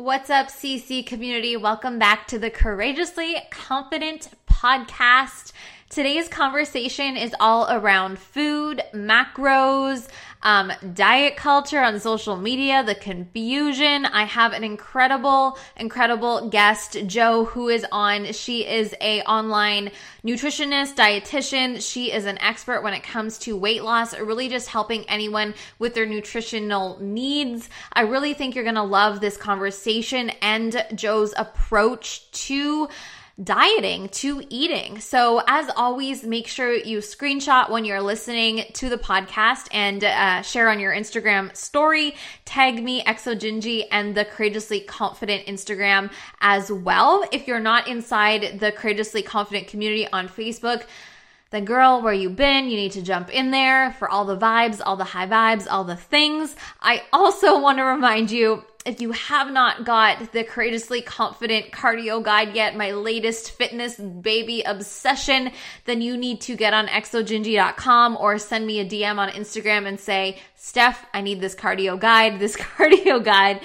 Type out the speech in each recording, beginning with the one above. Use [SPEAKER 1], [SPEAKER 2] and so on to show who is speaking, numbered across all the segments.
[SPEAKER 1] What's up, CC community? Welcome back to the Courageously Confident podcast. Today's conversation is all around food, macros, um, diet culture on social media, the confusion. I have an incredible, incredible guest, Joe, who is on. She is a online nutritionist, dietitian. She is an expert when it comes to weight loss, really just helping anyone with their nutritional needs. I really think you're going to love this conversation and Joe's approach to dieting to eating. So, as always, make sure you screenshot when you're listening to the podcast and uh, share on your Instagram story. Tag me, Exogingy, and the Courageously Confident Instagram as well. If you're not inside the Courageously Confident community on Facebook, then girl, where you been? You need to jump in there for all the vibes, all the high vibes, all the things. I also want to remind you if you have not got the Courageously Confident Cardio Guide yet, my latest fitness baby obsession, then you need to get on exogingy.com or send me a DM on Instagram and say, Steph, I need this cardio guide. This cardio guide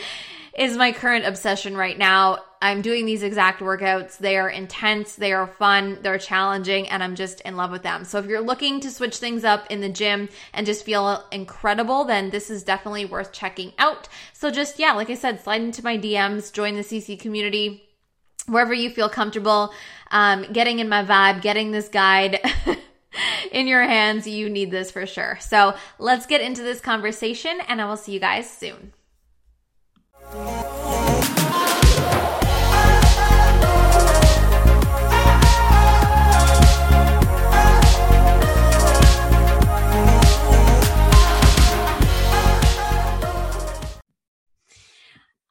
[SPEAKER 1] is my current obsession right now. I'm doing these exact workouts. They are intense, they are fun, they're challenging, and I'm just in love with them. So if you're looking to switch things up in the gym and just feel incredible, then this is definitely worth checking out. So just, yeah, like I said, slide into my DMs, join the CC community, wherever you feel comfortable, um, getting in my vibe, getting this guide. in your hands, you need this for sure. So let's get into this conversation, and I will see you guys soon.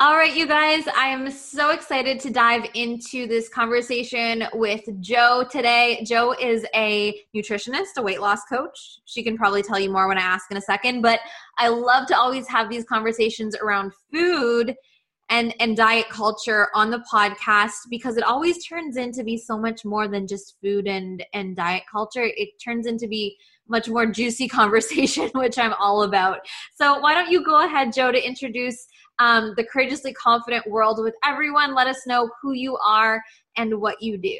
[SPEAKER 1] All right, you guys, I am so excited to dive into this conversation with Joe today. Joe is a nutritionist, a weight loss coach. She can probably tell you more when I ask in a second, but I love to always have these conversations around food and and diet culture on the podcast because it always turns into be so much more than just food and and diet culture. It turns into be much more juicy conversation, which I'm all about. So why don't you go ahead, Joe to introduce um, the courageously confident world with everyone. Let us know who you are and what you do.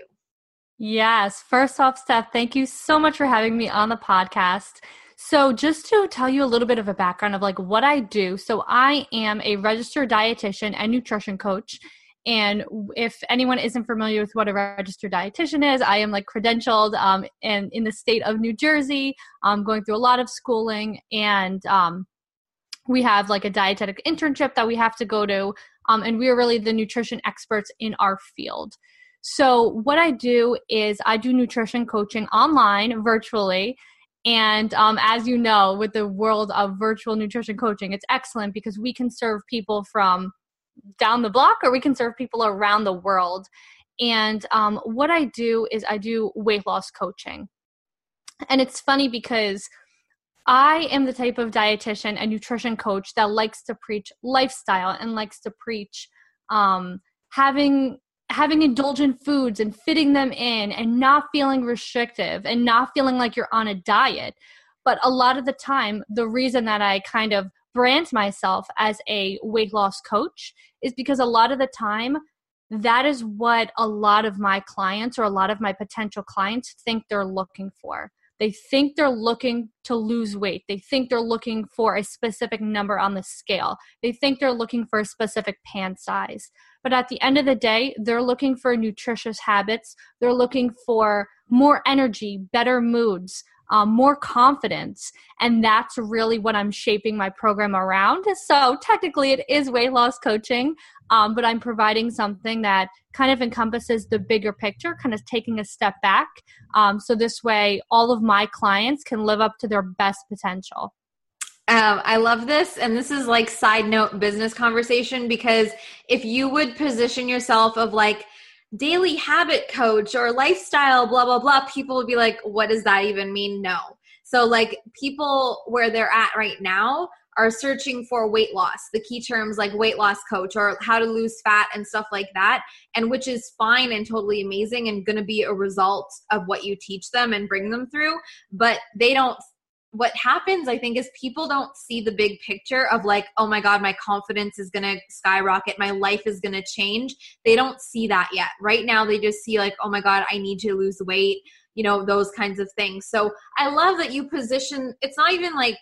[SPEAKER 2] Yes. First off, Steph, thank you so much for having me on the podcast. So, just to tell you a little bit of a background of like what I do. So, I am a registered dietitian and nutrition coach. And if anyone isn't familiar with what a registered dietitian is, I am like credentialed um, and in the state of New Jersey, I'm going through a lot of schooling and um, we have like a dietetic internship that we have to go to um, and we're really the nutrition experts in our field. So what i do is i do nutrition coaching online virtually and um, as you know with the world of virtual nutrition coaching it's excellent because we can serve people from down the block or we can serve people around the world. And um, what i do is i do weight loss coaching. And it's funny because I am the type of dietitian and nutrition coach that likes to preach lifestyle and likes to preach um, having having indulgent foods and fitting them in and not feeling restrictive and not feeling like you're on a diet. But a lot of the time, the reason that I kind of brand myself as a weight loss coach is because a lot of the time that is what a lot of my clients or a lot of my potential clients think they're looking for they think they're looking to lose weight. They think they're looking for a specific number on the scale. They think they're looking for a specific pant size. But at the end of the day, they're looking for nutritious habits. They're looking for more energy, better moods, um, more confidence. And that's really what I'm shaping my program around. So technically, it is weight loss coaching, um, but I'm providing something that kind of encompasses the bigger picture, kind of taking a step back. Um, so this way, all of my clients can live up to their best potential.
[SPEAKER 1] Um, I love this. And this is like side note business conversation because if you would position yourself of like, daily habit coach or lifestyle, blah, blah, blah, people would be like, what does that even mean? No. So, like, people where they're at right now are searching for weight loss, the key terms like weight loss coach or how to lose fat and stuff like that, and which is fine and totally amazing and to be a result of what you teach them and bring them through. But they don't what happens i think is people don't see the big picture of like oh my god my confidence is going to skyrocket my life is going to change. They don't see that yet. Right now they just see like oh my god i need to lose weight you know those kinds of things. So i love that you position it's not even like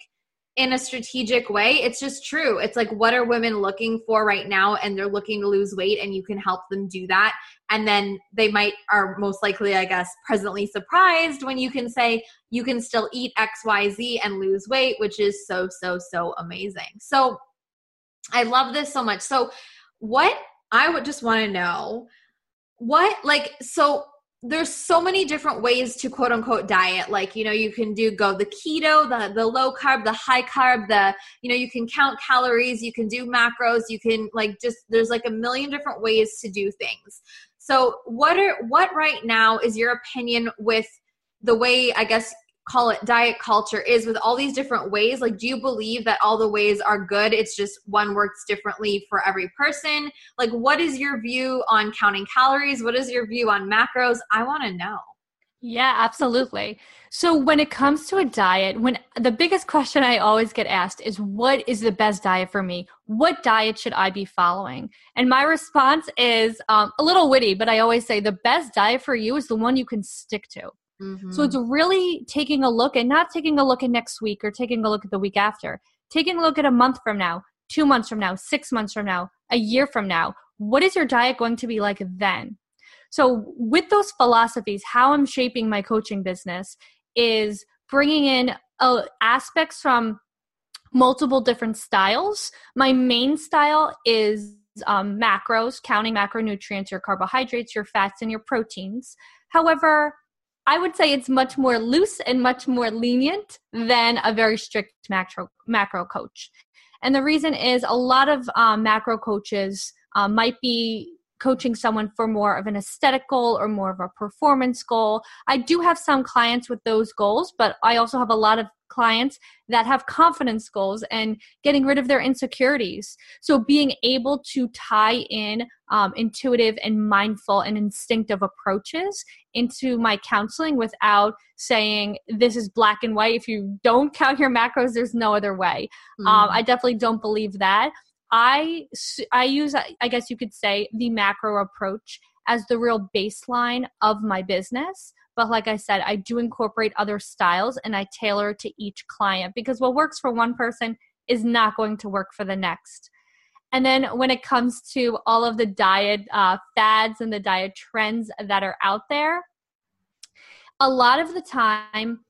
[SPEAKER 1] in a strategic way it's just true. It's like what are women looking for right now? And they're looking to lose weight and you can help them do that. And then they might are most likely i guess presently surprised when you can say you can still eat xyz and lose weight which is so so so amazing. So i love this so much. So what i would just want to know what like so there's so many different ways to quote unquote diet. Like you know you can do go the keto the the low carb the high carb the you know you can count calories you can do macros you can like just there's like a million different ways to do things. So what are what right now is your opinion with the way i guess call it diet culture is with all these different ways. Like do you believe that all the ways are good? It's just one works differently for every person. Like what is your view on counting calories? What is your view on macros? I want to know.
[SPEAKER 2] Yeah absolutely. So when it comes to a diet when the biggest question i always get asked is what is the best diet for me? What diet should i be following? And my response is um, a little witty but i always say the best diet for you is the one you can stick to Mm-hmm. So it's really taking a look and not taking a look at next week or taking a look at the week after, taking a look at a month from now, two months from now, six months from now, a year from now. What is your diet going to be like then? So, with those philosophies, how I'm shaping my coaching business is bringing in uh, aspects from multiple different styles. My main style is um, macros, counting macronutrients, your carbohydrates, your fats, and your proteins. However, I would say it's much more loose and much more lenient than a very strict macro macro coach. And the reason is a lot of um, macro coaches uh, might be coaching someone for more of an aesthetic goal or more of a performance goal. I do have some clients with those goals, but I also have a lot of clients that have confidence goals and getting rid of their insecurities. So being able to tie in um, intuitive and mindful and instinctive approaches into my counseling without saying this is black and white. If you don't count your macros, there's no other way. Mm-hmm. Um, I definitely don't believe that. I I use I guess you could say the macro approach as the real baseline of my business. But like I said, I do incorporate other styles and I tailor to each client because what works for one person is not going to work for the next. And then when it comes to all of the diet uh, fads and the diet trends that are out there, a lot of the time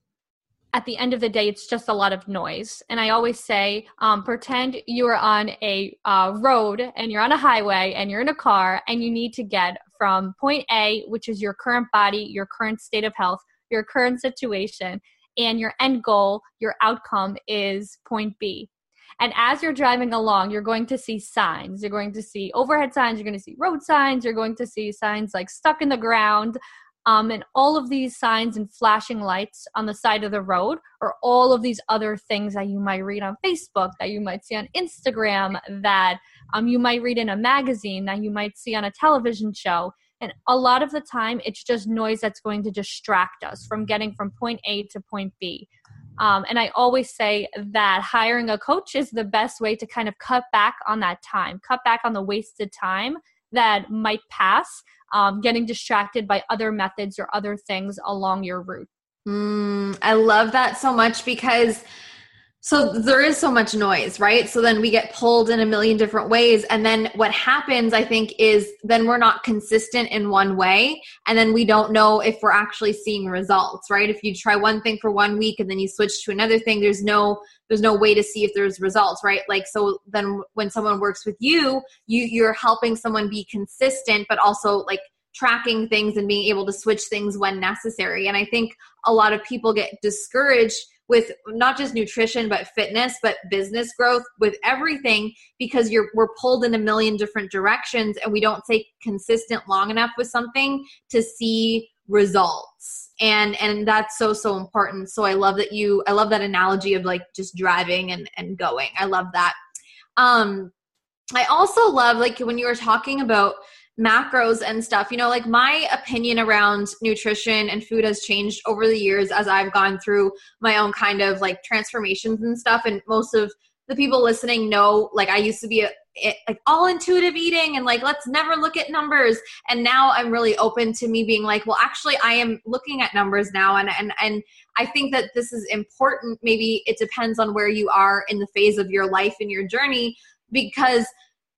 [SPEAKER 2] at the end of the day, it's just a lot of noise. And I always say, um, pretend you're on a uh, road and you're on a highway and you're in a car and you need to get from point A, which is your current body, your current state of health, your current situation, and your end goal, your outcome is point B. And as you're driving along, you're going to see signs. You're going to see overhead signs. You're going to see road signs. You're going to see signs like stuck in the ground, um, and all of these signs and flashing lights on the side of the road or all of these other things that you might read on facebook that you might see on instagram that um, you might read in a magazine that you might see on a television show. And a lot of the time it's just noise that's going to distract us from getting from point a to point b. Um, and I always say that hiring a coach is the best way to kind of cut back on that time, cut back on the wasted time that might pass um, getting distracted by other methods or other things along your route.
[SPEAKER 1] Mm, I love that so much because so there is so much noise, right? So then we get pulled in a million different ways. And then what happens, I think, is then we're not consistent in one way. And then we don't know if we're actually seeing results, right? If you try one thing for one week and then you switch to another thing, there's no there's no way to see if there's results, right? Like so then when someone works with you, you you're helping someone be consistent, but also like tracking things and being able to switch things when necessary. And I think a lot of people get discouraged with not just nutrition but fitness but business growth with everything because you're we're pulled in a million different directions and we don't stay consistent long enough with something to see results. And and that's so so important. So i love that you i love that analogy of like just driving and and going. I love that. Um i also love like when you were talking about macros and stuff. You know, like my opinion around nutrition and food has changed over the years as I've gone through my own kind of like transformations and stuff. And most of the people listening know, like, I used to be a, it, like all intuitive eating and like let's never look at numbers and now i'm really open to me being like well actually i am looking at numbers now and and and i think that this is important maybe it depends on where you are in the phase of your life and your journey because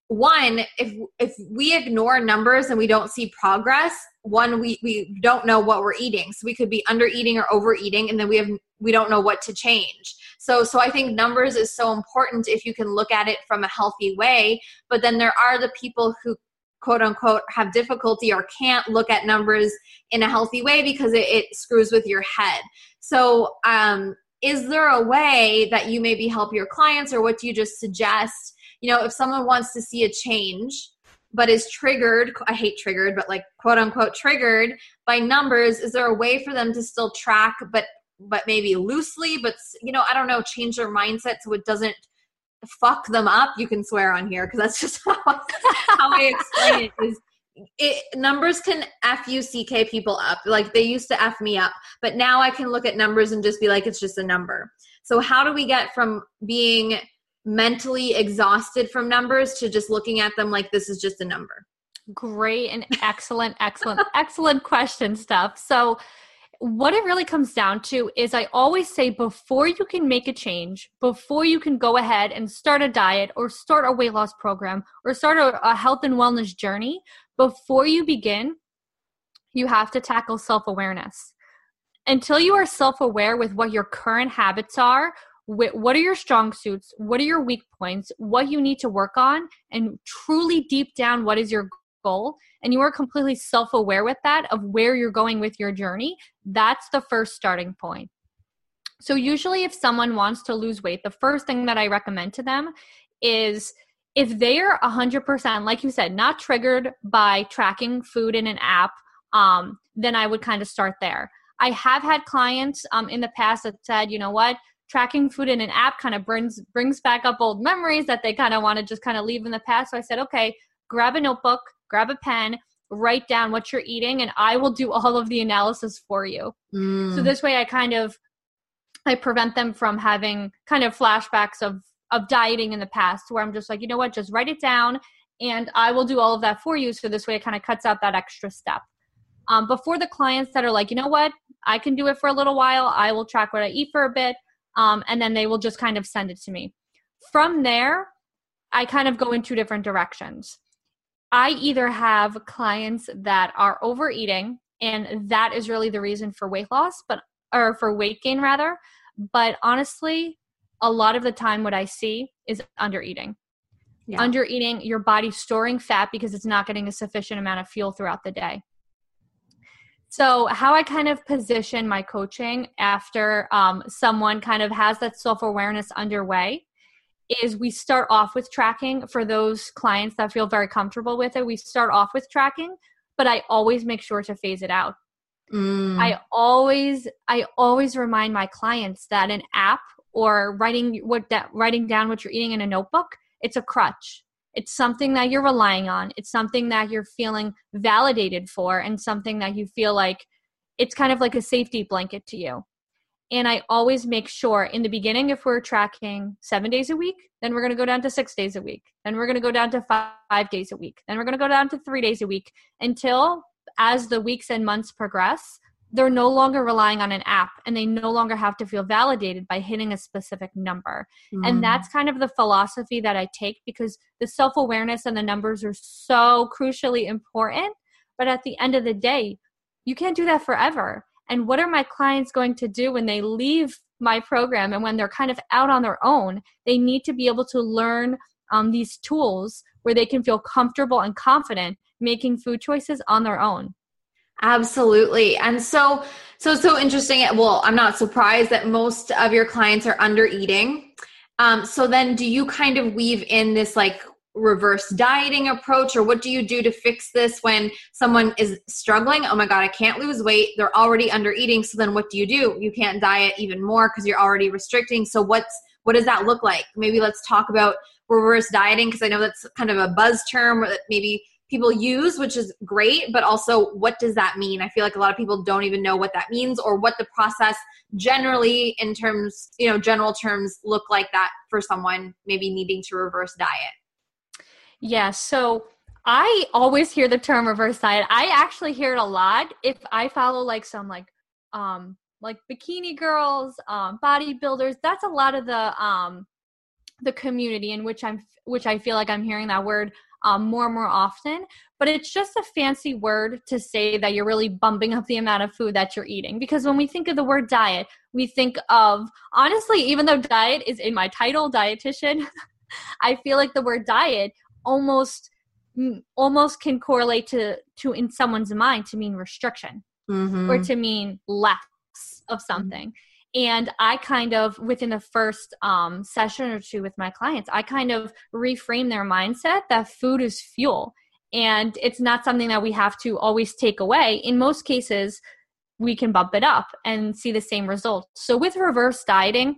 [SPEAKER 1] one if if we ignore numbers and we don't see progress one we we don't know what we're eating. So we could be under eating or overeating and then we have we don't know what to change. So so i think numbers is so important if you can look at it from a healthy way but then there are the people who quote unquote have difficulty or can't look at numbers in a healthy way because it, it screws with your head. So um is there a way that you maybe help your clients or what do you just suggest you know, if someone wants to see a change but is triggered, I hate triggered, but like quote unquote triggered by numbers, is there a way for them to still track but but maybe loosely, but you know, I don't know, change their mindset so it doesn't fuck them up. You can swear on here because that's just how, how I explain it is it, numbers can f u c k people up like they used to f me up but now i can look at numbers and just be like it's just a number so how do we get from being mentally exhausted from numbers to just looking at them like this is just a number?
[SPEAKER 2] Great and excellent, excellent, excellent question, Steph. So, what it really comes down to is I always say before you can make a change, before you can go ahead and start a diet or start a weight loss program or start a, a health and wellness journey, before you begin, you have to tackle self awareness. Until you are self aware with what your current habits are, what are your strong suits? What are your weak points? What you need to work on and truly deep down what is your goal? And you are completely self-aware with that of where you're going with your journey. That's the first starting point. So usually if someone wants to lose weight the first thing that i recommend to them is if they are 100% like you said not triggered by tracking food in an app um, then i would kind of start there. I have had clients um, in the past that said you know what tracking food in an app kind of brings brings back up old memories that they kind of want to just kind of leave in the past. So I said, okay, grab a notebook, grab a pen, write down what you're eating, and I will do all of the analysis for you. Mm. So this way, I kind of I prevent them from having kind of flashbacks of of dieting in the past, where I'm just like, you know what, just write it down, and I will do all of that for you. So this way, it kind of cuts out that extra step. Um, before the clients that are like, you know what, I can do it for a little while. I will track what I eat for a bit um, and then they will just kind of send it to me. From there, I kind of go in two different directions. I either have clients that are overeating, and that is really the reason for weight loss, but or for weight gain rather. But honestly, a lot of the time, what I see is under eating. Yeah. Under eating, your body storing fat because it's not getting a sufficient amount of fuel throughout the day. So, how I kind of position my coaching after um, someone kind of has that self awareness underway is we start off with tracking for those clients that feel very comfortable with it. We start off with tracking, but I always make sure to phase it out. Mm. I always I always remind my clients that an app or writing what that writing down what you're eating in a notebook, it's a crutch. It's something that you're relying on. It's something that you're feeling validated for and something that you feel like it's kind of like a safety blanket to you. And I always make sure in the beginning, if we're tracking seven days a week, then we're going to go down to six days a week. Then we're going to go down to five days a week. Then we're going to go down to three days a week until as the weeks and months progress, they're no longer relying on an app and they no longer have to feel validated by hitting a specific number. Mm. And that's kind of the philosophy that I take because the self awareness and the numbers are so crucially important. But at the end of the day, you can't do that forever. And what are my clients going to do when they leave my program and when they're kind of out on their own? They need to be able to learn um, these tools where they can feel comfortable and confident making food choices on their own.
[SPEAKER 1] Absolutely. And so, so, so interesting. Well, I'm not surprised that most of your clients are under eating. Um, so then do you kind of weave in this like reverse dieting approach or what do you do to fix this when someone is struggling oh my god i can't lose weight they're already under eating so then what do you do you can't diet even more because you're already restricting so what's what does that look like maybe let's talk about reverse dieting because i know that's kind of a buzz term or that maybe people use, which is great, but also what does that mean? I feel like a lot of people don't even know what that means or what the process generally in terms, you know, general terms look like that for someone maybe needing to reverse diet.
[SPEAKER 2] Yeah, so I always hear the term reverse diet. I actually hear it a lot if I follow like some like um like bikini girls, um bodybuilders. That's a lot of the um the community in which I'm which I feel like I'm hearing that word um, more and more often. But it's just a fancy word to say that you're really bumping up the amount of food that you're eating. Because when we think of the word diet, we think of honestly, even though diet is in my title, dietitian, I feel like the word diet almost almost can correlate to to in someone's mind to mean restriction mm-hmm. or to mean less of mm-hmm. something. Mm-hmm and i kind of within the first um, session or two with my clients i kind of reframe their mindset that food is fuel. And it's not something that we have to always take away. In most cases we can bump it up and see the same result so with reverse dieting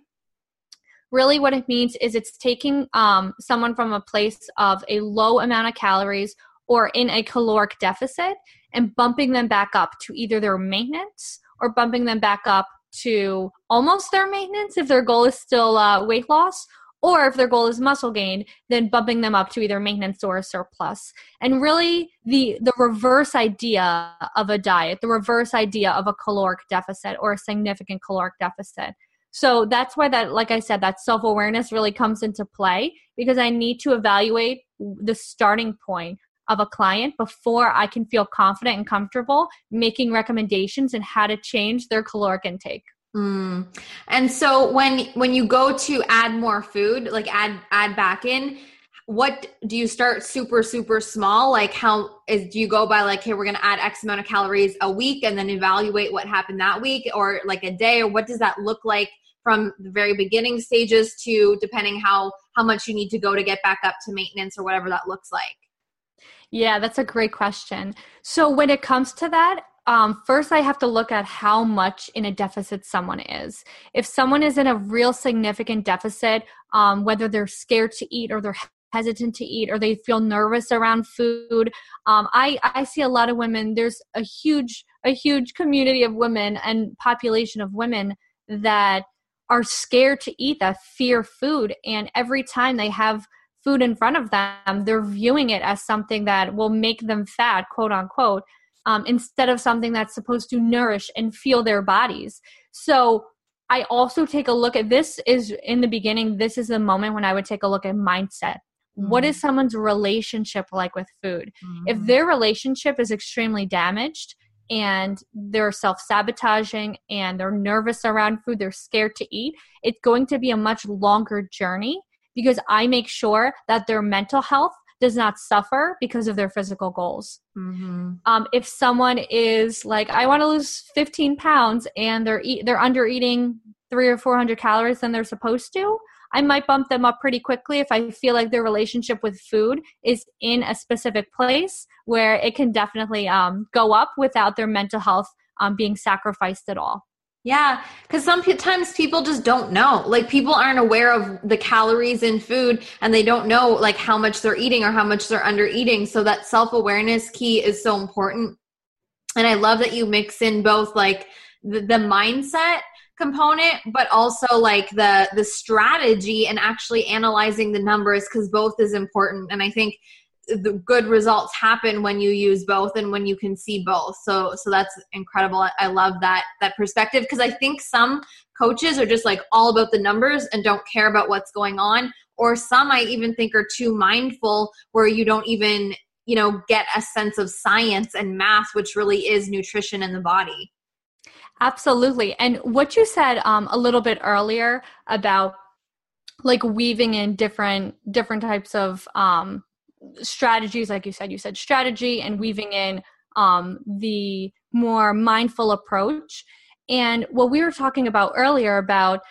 [SPEAKER 2] really what it means is it's taking um, someone from a place of a low amount of calories or in a caloric deficit and bumping them back up to either their maintenance or bumping them back up to almost their maintenance if their goal is still uh, weight loss or if their goal is muscle gain then bumping them up to either maintenance or a surplus. And really the the reverse idea of a diet the reverse idea of a caloric deficit or a significant caloric deficit. So that's why that like i said that self-awareness really comes into play because i need to evaluate the starting point of a client before I can feel confident and comfortable making recommendations and how to change their caloric intake.
[SPEAKER 1] Mm. And so when when you go to add more food, like add add back in, what do you start super super small? Like how is do you go by like hey we're going to add x amount of calories a week and then evaluate what happened that week or like a day or what does that look like from the very beginning stages to depending how how much you need to go to get back up to maintenance or whatever that looks like?
[SPEAKER 2] Yeah, that's a great question. So when it comes to that, um, first I have to look at how much in a deficit someone is. If someone is in a real significant deficit, um, whether they're scared to eat or they're hesitant to eat or they feel nervous around food, um, I, I see a lot of women. There's a huge a huge community of women and population of women that are scared to eat that fear food and every time they have food in front of them, they're viewing it as something that will make them fat, quote unquote, um, instead of something that's supposed to nourish and fuel their bodies. So I also take a look at this is in the beginning, this is the moment when I would take a look at mindset. Mm-hmm. What is mm. someone's relationship like with food? Mm-hmm. If their relationship is extremely damaged, and they're self sabotaging and they're nervous around food, they're scared to eat, it's going to be a much longer journey because I make sure that their mental health does not suffer because of their physical goals. Mm-hmm. Um, if someone is like, I want to lose 15 pounds and they're eat, they're under eating three or 400 calories than they're supposed to, I might bump them up pretty quickly if I feel like their relationship with food is in a specific place where it can definitely um, go up without their mental health um, being sacrificed at all.
[SPEAKER 1] Yeah, because sometimes people just don't know. Like people aren't aware of the calories in food and they don't know like how much they're eating or how much they're under eating. So that self awareness key is so important. And I love that you mix in both like the, the mindset component but also like the the strategy and actually analyzing the numbers because both is important and i think the good results happen when you use both and when you can see both. So so that's incredible. I love that that perspective because i think some coaches are just like all about the numbers and don't care about what's going on. Or some i even think are too mindful where you don't even you know get a sense of science and math which really is nutrition in the body.
[SPEAKER 2] Absolutely. And what you said um, a little bit earlier about like weaving in different different types of um strategies like you said you said strategy and weaving in um, the more mindful approach. And what we were talking about earlier about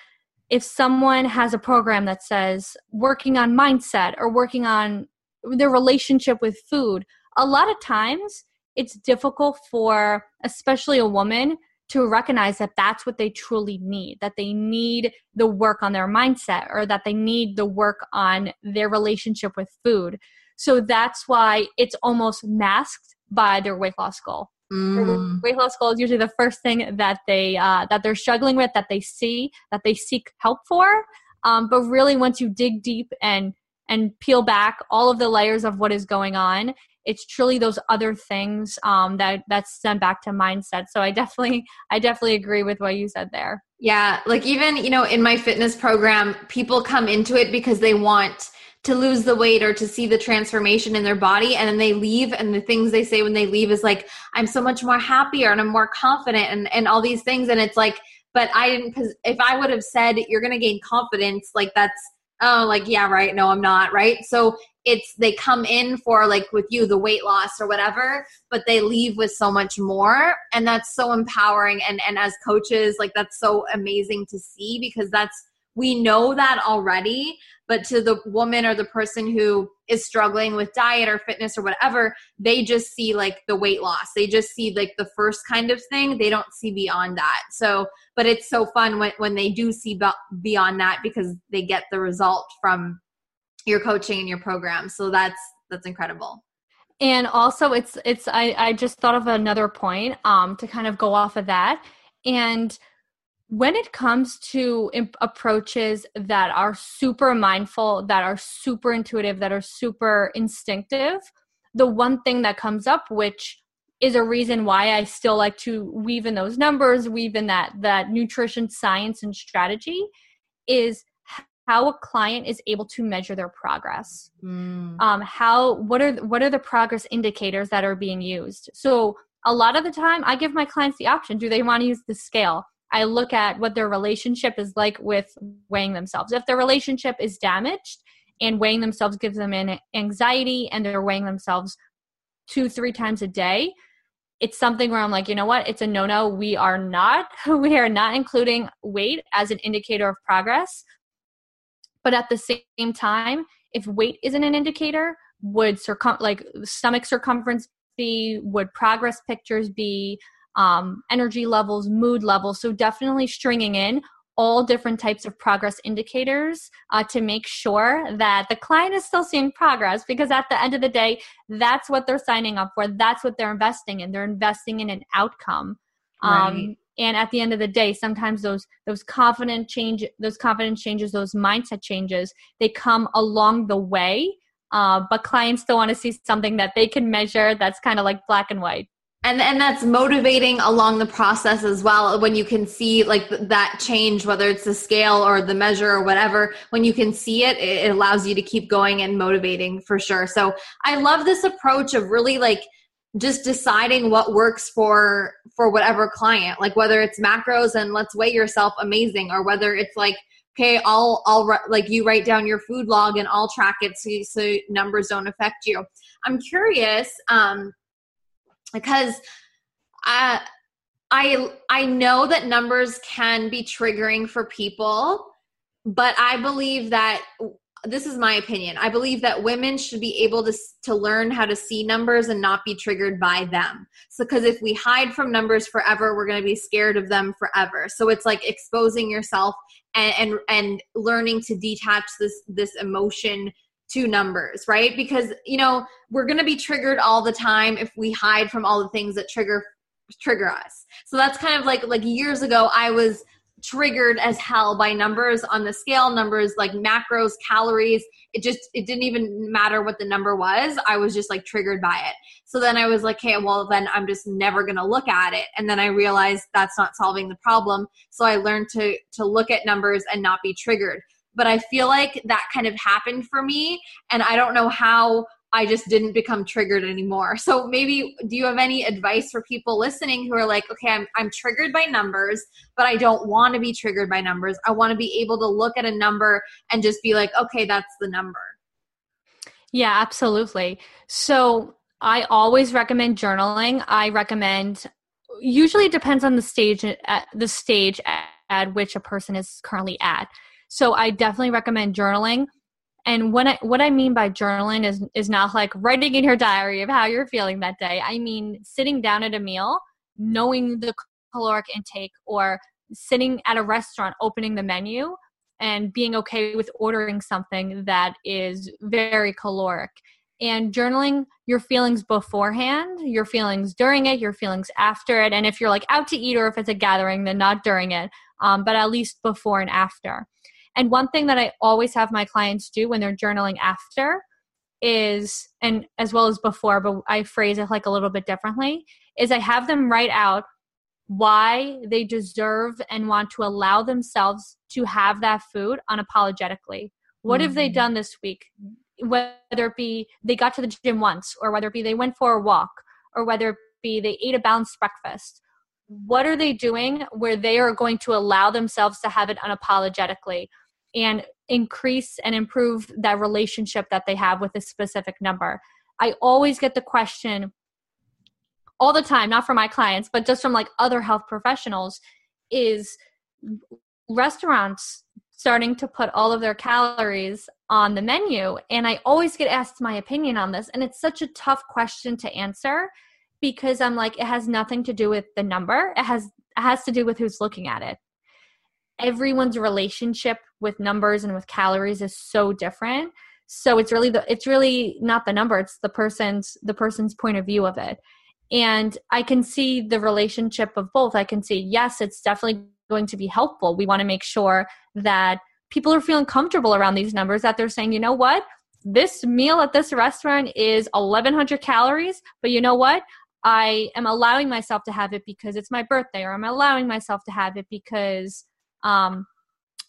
[SPEAKER 2] if someone has a program that says working on mindset or working on their relationship with food a lot of times it's difficult for especially a woman to recognize that that's what they truly need that they need the work on their mindset or that they need the work on their relationship with food So that's why it's almost masked by their weight loss goal. Mm. Weight loss goal is usually the first thing that they uh, that they're struggling with, that they see, that they seek help for. Um, but really, once you dig deep and and peel back all of the layers of what is going on, it's truly those other things um, that that's sent back to mindset. So I definitely I definitely agree with what you said there.
[SPEAKER 1] Yeah, like even you know in my fitness program, people come into it because they want to lose the weight or to see the transformation in their body. And then they leave and the things they say when they leave is like i'm so much more happier and i'm more confident and, and all these things. And it's like but i didn't because if i would have said you're gonna gain confidence like that's oh like yeah right. No i'm not right? So it's they come in for like with you the weight loss or whatever but they leave with so much more. And that's so empowering. And and as coaches like that's so amazing to see because that's we know that already but to the woman or the person who is struggling with diet or fitness or whatever they just see like the weight loss. They just see like the first kind of thing. They don't see beyond that. So but it's so fun when, when they do see beyond that because they get the result from your coaching and your program. So that's that's incredible.
[SPEAKER 2] And also it's it's i i just thought of another point um to kind of go off of that. And when it comes to imp- approaches that are super mindful that are super intuitive that are super instinctive the one thing that comes up which is a reason why I still like to weave in those numbers, weave in that that nutrition science and strategy is how a client is able to measure their progress. Mm. Um, how what are what are the progress indicators that are being used? So a lot of the time, I give my clients the option: do they want to use the scale? I look at what their relationship is like with weighing themselves. If their relationship is damaged and weighing themselves gives them an anxiety, and they're weighing themselves two three times a day, it's something where I'm like, you know what? It's a no no. We are not we are not including weight as an indicator of progress. But at the same time, if weight isn't an indicator, would circum like stomach circumference be? Would progress pictures be? Um, energy levels, mood levels. So definitely stringing in all different types of progress indicators uh, to make sure that the client is still seeing progress because at the end of the day that's what they're signing up for that's what they're investing in they're investing in an outcome um, right. and at the end of the day sometimes those those confident change those confidence changes those mindset changes they come along the way uh, but clients still want to see something that they can measure that's kind of like black and white
[SPEAKER 1] and and that's motivating along the process as well when you can see like that change whether it's the scale or the measure or whatever when you can see it it allows you to keep going and motivating for sure. So i love this approach of really like just deciding what works for for whatever client. Like whether it's macros and let's weigh yourself amazing or whether it's like okay i'll i'll like you write down your food log and i'll track it so, so numbers don't affect you. I'm curious um because I I I know that numbers can be triggering for people, but I believe that this is my opinion. I believe that women should be able to to learn how to see numbers and not be triggered by them. So because if we hide from numbers forever, we're going to be scared of them forever. So it's like exposing yourself and and, and learning to detach this this emotion to numbers, right? Because, you know, we're going to be triggered all the time if we hide from all the things that trigger trigger us. So that's kind of like like years ago I was triggered as hell by numbers on the scale numbers like macros calories. It just it didn't even matter what the number was. I was just like triggered by it. So then i was like okay well then i'm just never going to look at it. And then i realized that's not solving the problem. So i learned to to look at numbers and not be triggered but I feel like that kind of happened for me and I don't know how I just didn't become triggered anymore. So maybe do you have any advice for people listening who are like, okay, I'm I'm triggered by numbers, but I don't want to be triggered by numbers. I want to be able to look at a number and just be like, okay, that's the number.
[SPEAKER 2] Yeah, absolutely. So I always recommend journaling. I recommend usually it depends on the stage at the stage at which a person is currently at. So I definitely recommend journaling. And when I, what I mean by journaling is is not like writing in your diary of how you're feeling that day. I mean sitting down at a meal, knowing the caloric intake, or sitting at a restaurant, opening the menu, and being okay with ordering something that is very caloric. and journaling your feelings beforehand, your feelings during it, your feelings after it. And if you're like out to eat or if it's a gathering, then not during it, um, but at least before and after. And one thing that I always have my clients do when they're journaling after is, and as well as before, but I phrase it like a little bit differently, is I have them write out why they deserve and want to allow themselves to have that food unapologetically. What mm-hmm. have they mm-hmm. done this week? Whether it be they got to the gym once, or whether it be they went for a walk, or whether it be they ate a balanced breakfast. What are they doing where they are going to allow themselves to have it unapologetically and increase and improve that relationship that they have with a specific number? I always get the question all the time, not from my clients, but just from like other health professionals, is restaurants starting to put all of their calories on the menu. And I always get asked my opinion on this. And it's such a tough question to answer because I'm like, it has nothing to do with the number. It has it has to do with who's looking at it. Everyone's relationship with numbers and with calories is so different. So it's really the it's really not the number, it's the person's the person's point of view of it. And I can see the relationship of both. I can see, yes, it's definitely going to be helpful. We want to make sure that people are feeling comfortable around these numbers, that they're saying, you know what? This meal at this restaurant is 1100 calories, but you know what? I am allowing myself to have it because it's my birthday, or I'm allowing myself to have it because um,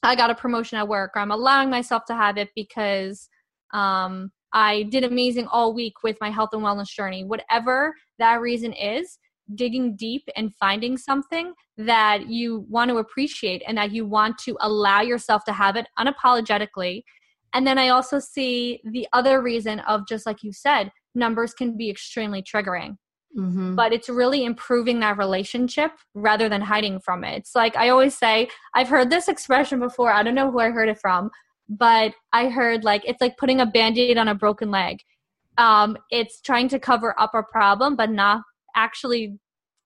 [SPEAKER 2] I got a promotion at work, or I'm allowing myself to have it because um, I did amazing all week with my health and wellness journey. Whatever that reason is, digging deep and finding something that you want to appreciate and that you want to allow yourself to have it unapologetically. And then I also see the other reason of just like you said, numbers can be extremely triggering. Mm-hmm. But it's really improving that relationship rather than hiding from it. It's like I always say, I've heard this expression before. I don't know who I heard it from, but I heard like it's like putting a band-aid on a broken leg. Um, it's trying to cover up a problem, but not actually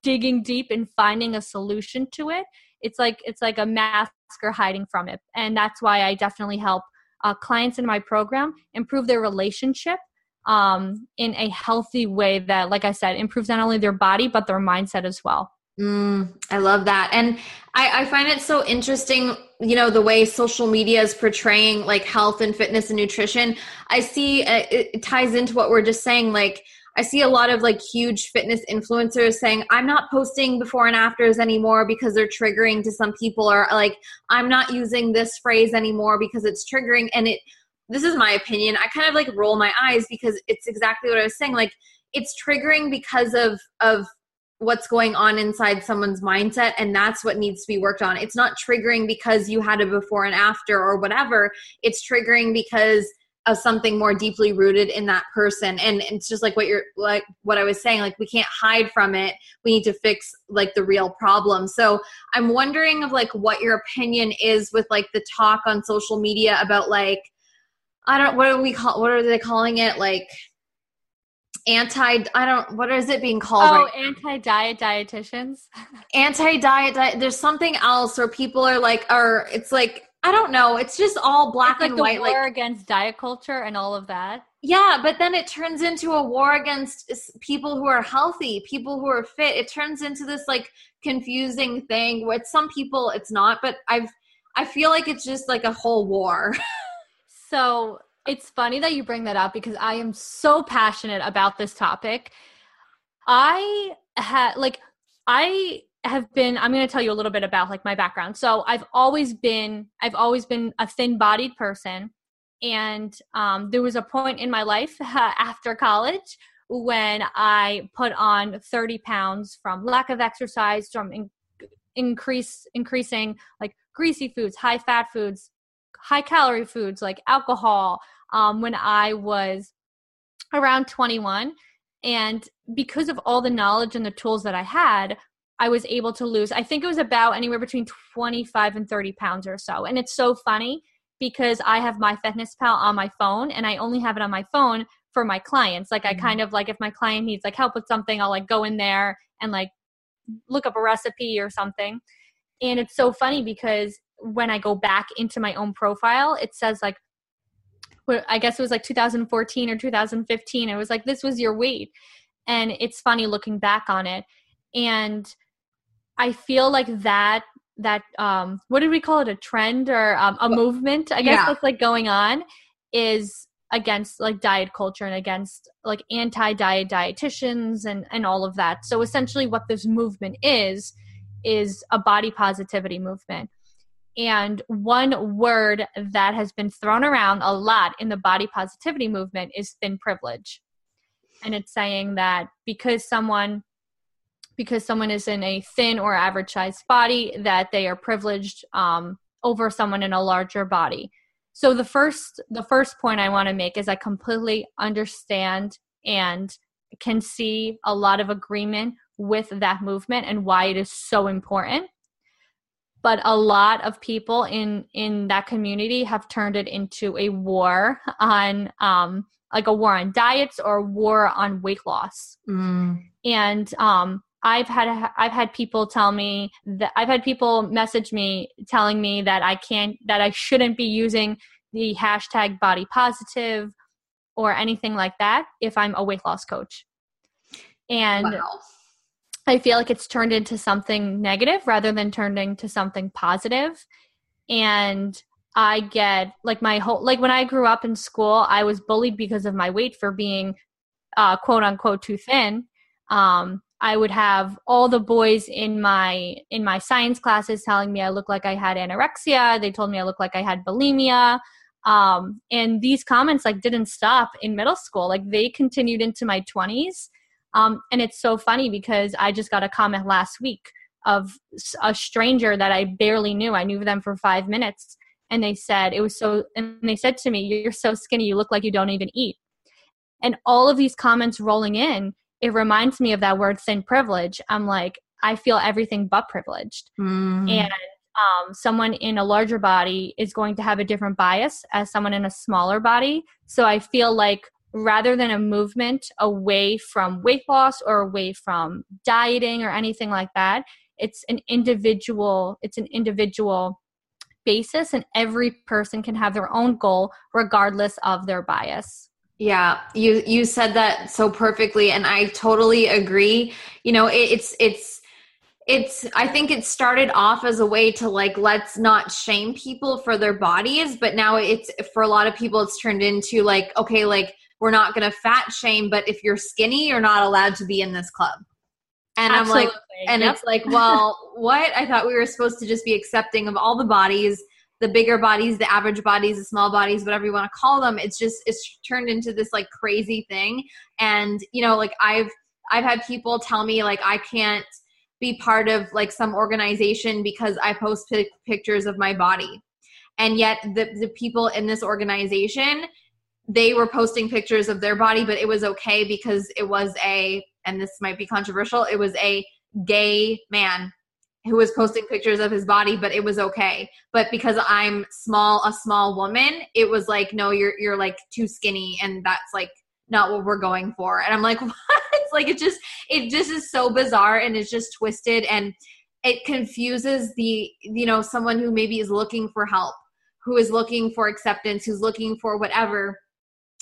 [SPEAKER 2] digging deep and finding a solution to it. It's like it's like a mask or hiding from it, and that's why I definitely help uh, clients in my program improve their relationship um, in a healthy way that, like I said, improves not only their body but their mindset as well.
[SPEAKER 1] Mm, I love that. And I, I, find it so interesting, you know, the way social media is portraying like health and fitness and nutrition. I see uh, it, it ties into what we're just saying. Like, I see a lot of like huge fitness influencers saying, I'm not posting before and afters anymore because they're triggering to some people, or like, I'm not using this phrase anymore because it's triggering. And it, this is my opinion. I kind of like roll my eyes because it's exactly what I was saying. Like, it's triggering because of, of, what's going on inside someone's mindset and that's what needs to be worked on it's not triggering because you had a before and after or whatever it's triggering because of something more deeply rooted in that person and it's just like what you're like what i was saying like we can't hide from it we need to fix like the real problem so i'm wondering of like what your opinion is with like the talk on social media about like i don't what are we call what are they calling it? Like anti i don't what is it being called
[SPEAKER 2] oh right anti-diet dietitians?
[SPEAKER 1] Anti-diet diet there's something else where people are like or it's like i don't know it's just all black
[SPEAKER 2] it's like
[SPEAKER 1] and white like
[SPEAKER 2] war like against diet culture and all of that?
[SPEAKER 1] Yeah but then it turns into a war against people who are healthy people who are fit. It turns into this like confusing thing with some people it's not but i've i feel like it's just like a whole war
[SPEAKER 2] so it's funny that you bring that up because I am so passionate about this topic. I had like I have been I'm going to tell you a little bit about like my background. So I've always been I've always been a thin-bodied person and um, there was a point in my life uh, after college when I put on 30 pounds from lack of exercise, from in- increase increasing like greasy foods, high fat foods, high calorie foods like alcohol, um, when I was around 21. And because of all the knowledge and the tools that I had, I was able to lose, I think it was about anywhere between 25 and 30 pounds or so. And it's so funny because I have MyFitnessPal on my phone and I only have it on my phone for my clients. Like I mm-hmm. kind of like if my client needs like help with something, I'll like go in there and like look up a recipe or something. And it's so funny because when I go back into my own profile, it says like I guess it was like 2014 or 2015. It was like, this was your weight. And it's funny looking back on it. And I feel like that, that, um, what did we call it? A trend or um, a movement, I guess yeah. that's like going on is against like diet culture and against like anti-diet dietitians and and all of that. So essentially what this movement is is a body positivity movement. And one word that has been thrown around a lot in the body positivity movement is thin privilege. And it's saying that because someone because someone is in a thin or average sized body that they are privileged um, over someone in a larger body so the first the first point i want to make is i completely understand and can see a lot of agreement with that movement and why it is so important but a lot of people in in that community have turned it into a war on um like a war on diets or war on weight loss mm. and um I've had I've had people tell me that I've had people message me telling me that I can't that I shouldn't be using the hashtag body positive or anything like that if I'm a weight loss coach. And wow. I feel like it's turned into something negative rather than turned into something positive. And I get like my whole like when I grew up in school, I was bullied because of my weight for being uh, quote unquote too thin. Um, I would have all the boys in my in my science classes telling me I look like I had anorexia. They told me I look like I had bulimia. Um, and these comments like didn't stop in middle school. Like they continued into my 20s. Um, and it's so funny because I just got a comment last week of a stranger that I barely knew. I knew them for five minutes. And they said, it was so, and they said to me, You're so skinny, you look like you don't even eat. And all of these comments rolling in, it reminds me of that word thin privilege. I'm like, I feel everything but privileged. Mm. And um, someone in a larger body is going to have a different bias as someone in a smaller body. So I feel like rather than a movement away from weight loss or away from dieting or anything like that, it's an individual, it's an individual basis and every person can have their own goal regardless of their bias.
[SPEAKER 1] Yeah, you you said that so perfectly and I totally agree. You know, it, it's it's it's i think it started off as a way to like let's not shame people for their bodies but now it's for a lot of people it's turned into like okay like we're not going to fat shame but if you're skinny you're not allowed to be in this club and Absolutely. i'm like and yep. it's like well what i thought we were supposed to just be accepting of all the bodies the bigger bodies the average bodies the small bodies whatever you want to call them it's just it's turned into this like crazy thing and you know like i've i've had people tell me like i can't be part of like some organization because I post pictures of my body. And yet the, the people in this organization, they were posting pictures of their body, but it was okay because it was a, and this might be controversial, it was a gay man who was posting pictures of his body, but it was okay. But because I'm small, a small woman, it was like, no, you're you're like too skinny, and that's like not what we're going for. And I'm like, what? like it just it just is so bizarre and it's just twisted and it confuses the you know someone who maybe is looking for help who is looking for acceptance who's looking for whatever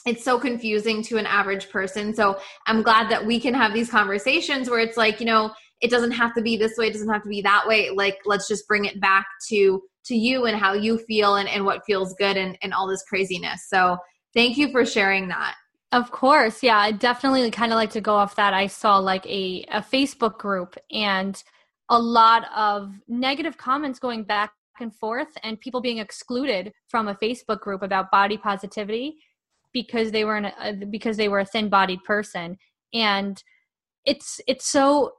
[SPEAKER 1] it's so confusing to an average person. So i'm glad that we can have these conversations where it's like you know it doesn't have to be this way it doesn't have to be that way. Like let's just bring it back to to you and how you feel and, and what feels good and, and all this craziness. So thank you for sharing that.
[SPEAKER 2] Of course, yeah. I definitely kind of like to go off that. I saw like a, a Facebook group and a lot of negative comments going back and forth and people being excluded from a Facebook group about body positivity because they were because they were a thin bodied person. And it's it's so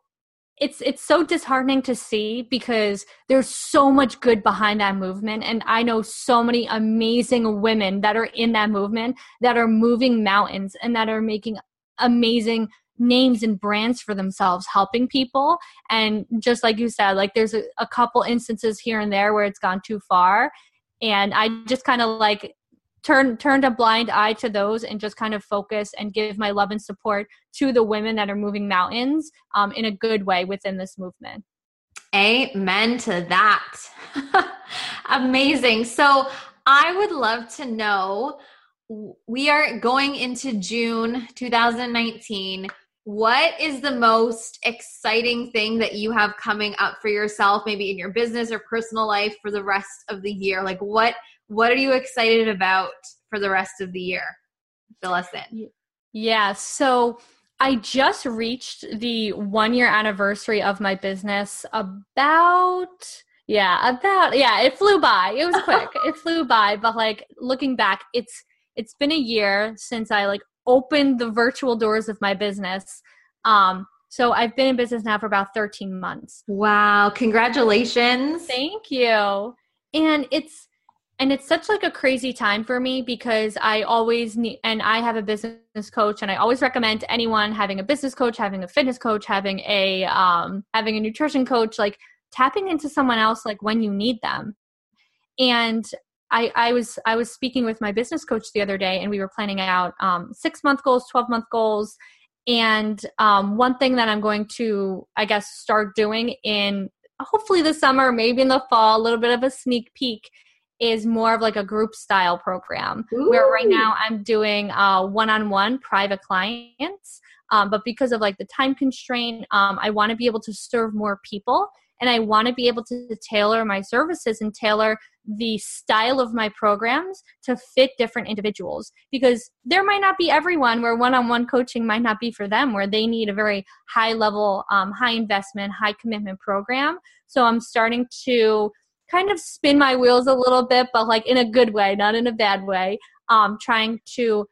[SPEAKER 2] it's it's so disheartening to see because there's so much good behind that movement. And i know so many amazing women that are in that movement that are moving mountains and that are making amazing names and brands for themselves helping people. And just like you said like there's a, a couple instances here and there where it's gone too far. And i just kind of like turn turned a blind eye to those and just kind of focus and give my love and support to the women that are moving mountains um, in a good way within this movement
[SPEAKER 1] amen to that amazing so i would love to know we are going into June 2019. What is the most exciting thing that you have coming up for yourself, maybe in your business or personal life for the rest of the year? Like what what are you excited about for the rest of the year? Fill us in.
[SPEAKER 2] Yeah, so I just reached the one year anniversary of my business about yeah, about yeah, it flew by. It was quick. it flew by, but like looking back, it's it's been a year since I like opened the virtual doors of my business. Um so I've been in business now for about 13 months.
[SPEAKER 1] Wow, congratulations.
[SPEAKER 2] Thank you. And it's and it's such like a crazy time for me because i always need and i have a business coach and i always recommend anyone having a business coach having a fitness coach having a um, having a nutrition coach like tapping into someone else like when you need them. And I, I was I was speaking with my business coach the other day, and we were planning out um, six month goals, twelve month goals, and um, one thing that I'm going to I guess start doing in hopefully the summer, maybe in the fall, a little bit of a sneak peek is more of like a group style program Ooh. where right now I'm doing uh, one-on-one private clients. Um, but because of like the time constraint, um, I want to be able to serve more people and I want to be able to tailor my services and tailor the style of my programs to fit different individuals because there might not be everyone where one-on-one coaching might not be for them where they need a very high level um, high investment high commitment program so i'm starting to kind of spin my wheels a little bit, but like in a good way, not in a bad way. Um, trying to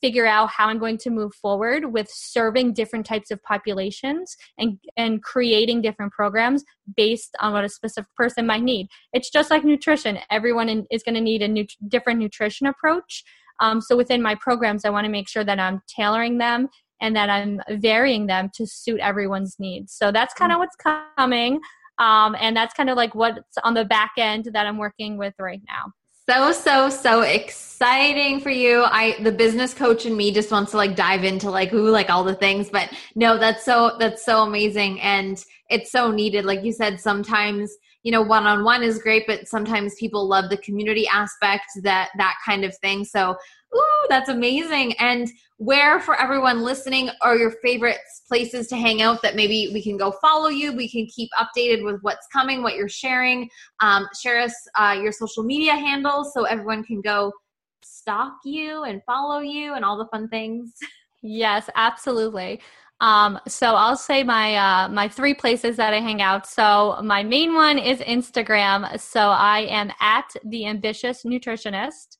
[SPEAKER 2] figure out how I'm going to move forward with serving different types of populations and and creating different programs based on what a specific person might need. It's just like nutrition; everyone in, is going to need a new, different nutrition approach. Um, so within my programs, I want to make sure that I'm tailoring them and that I'm varying them to suit everyone's needs. So that's kind of what's coming. Um, and that's kind of like what's on the back end that I'm working with right now.
[SPEAKER 1] So, so, so exciting for you. I, the business coach in me just wants to like dive into like, ooh, like all the things, but no, that's so, that's so amazing. And it's so needed. Like you said, sometimes, you know, one-on-one is great, but sometimes people love the community aspect, that, that kind of thing. So Ooh, that's amazing. And where for everyone listening are your favorite places to hang out that maybe we can go follow you? We can keep updated with what's coming, what you're sharing. Um, share us uh, your social media handles so everyone can go stalk you and follow you and all the fun things.
[SPEAKER 2] Yes, absolutely. Um, so I'll say my uh, my three places that I hang out. So my main one is Instagram. So I am at the ambitious nutritionist.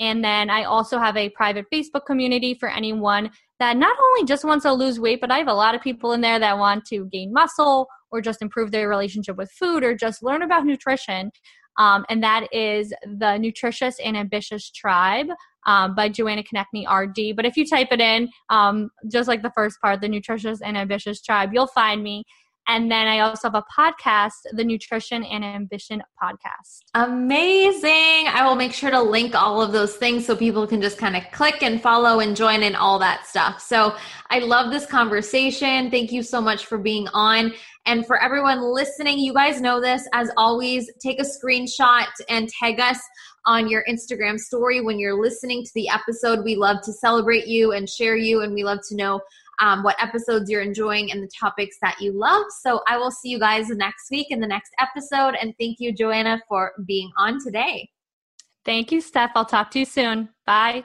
[SPEAKER 2] And then I also have a private Facebook community for anyone that not only just wants to lose weight, but I have a lot of people in there that want to gain muscle or just improve their relationship with food or just learn about nutrition. Um, and that is the Nutritious and Ambitious Tribe um, by Joanna Konechny RD. But if you type it in, um, just like the first part, the Nutritious and Ambitious Tribe, you'll find me. And then I also have a podcast, the Nutrition and Ambition podcast.
[SPEAKER 1] Amazing. I will make sure to link all of those things so people can just kind of click and follow and join in all that stuff. So I love this conversation. Thank you so much for being on. And for everyone listening, you guys know this. As always, take a screenshot and tag us on your Instagram story when you're listening to the episode. We love to celebrate you and share you, and we love to know um, what episodes you're enjoying and the topics that you love. So I will see you guys next week in the next episode. And thank you, Joanna, for being on today.
[SPEAKER 2] Thank you, Steph. I'll talk to you soon. Bye.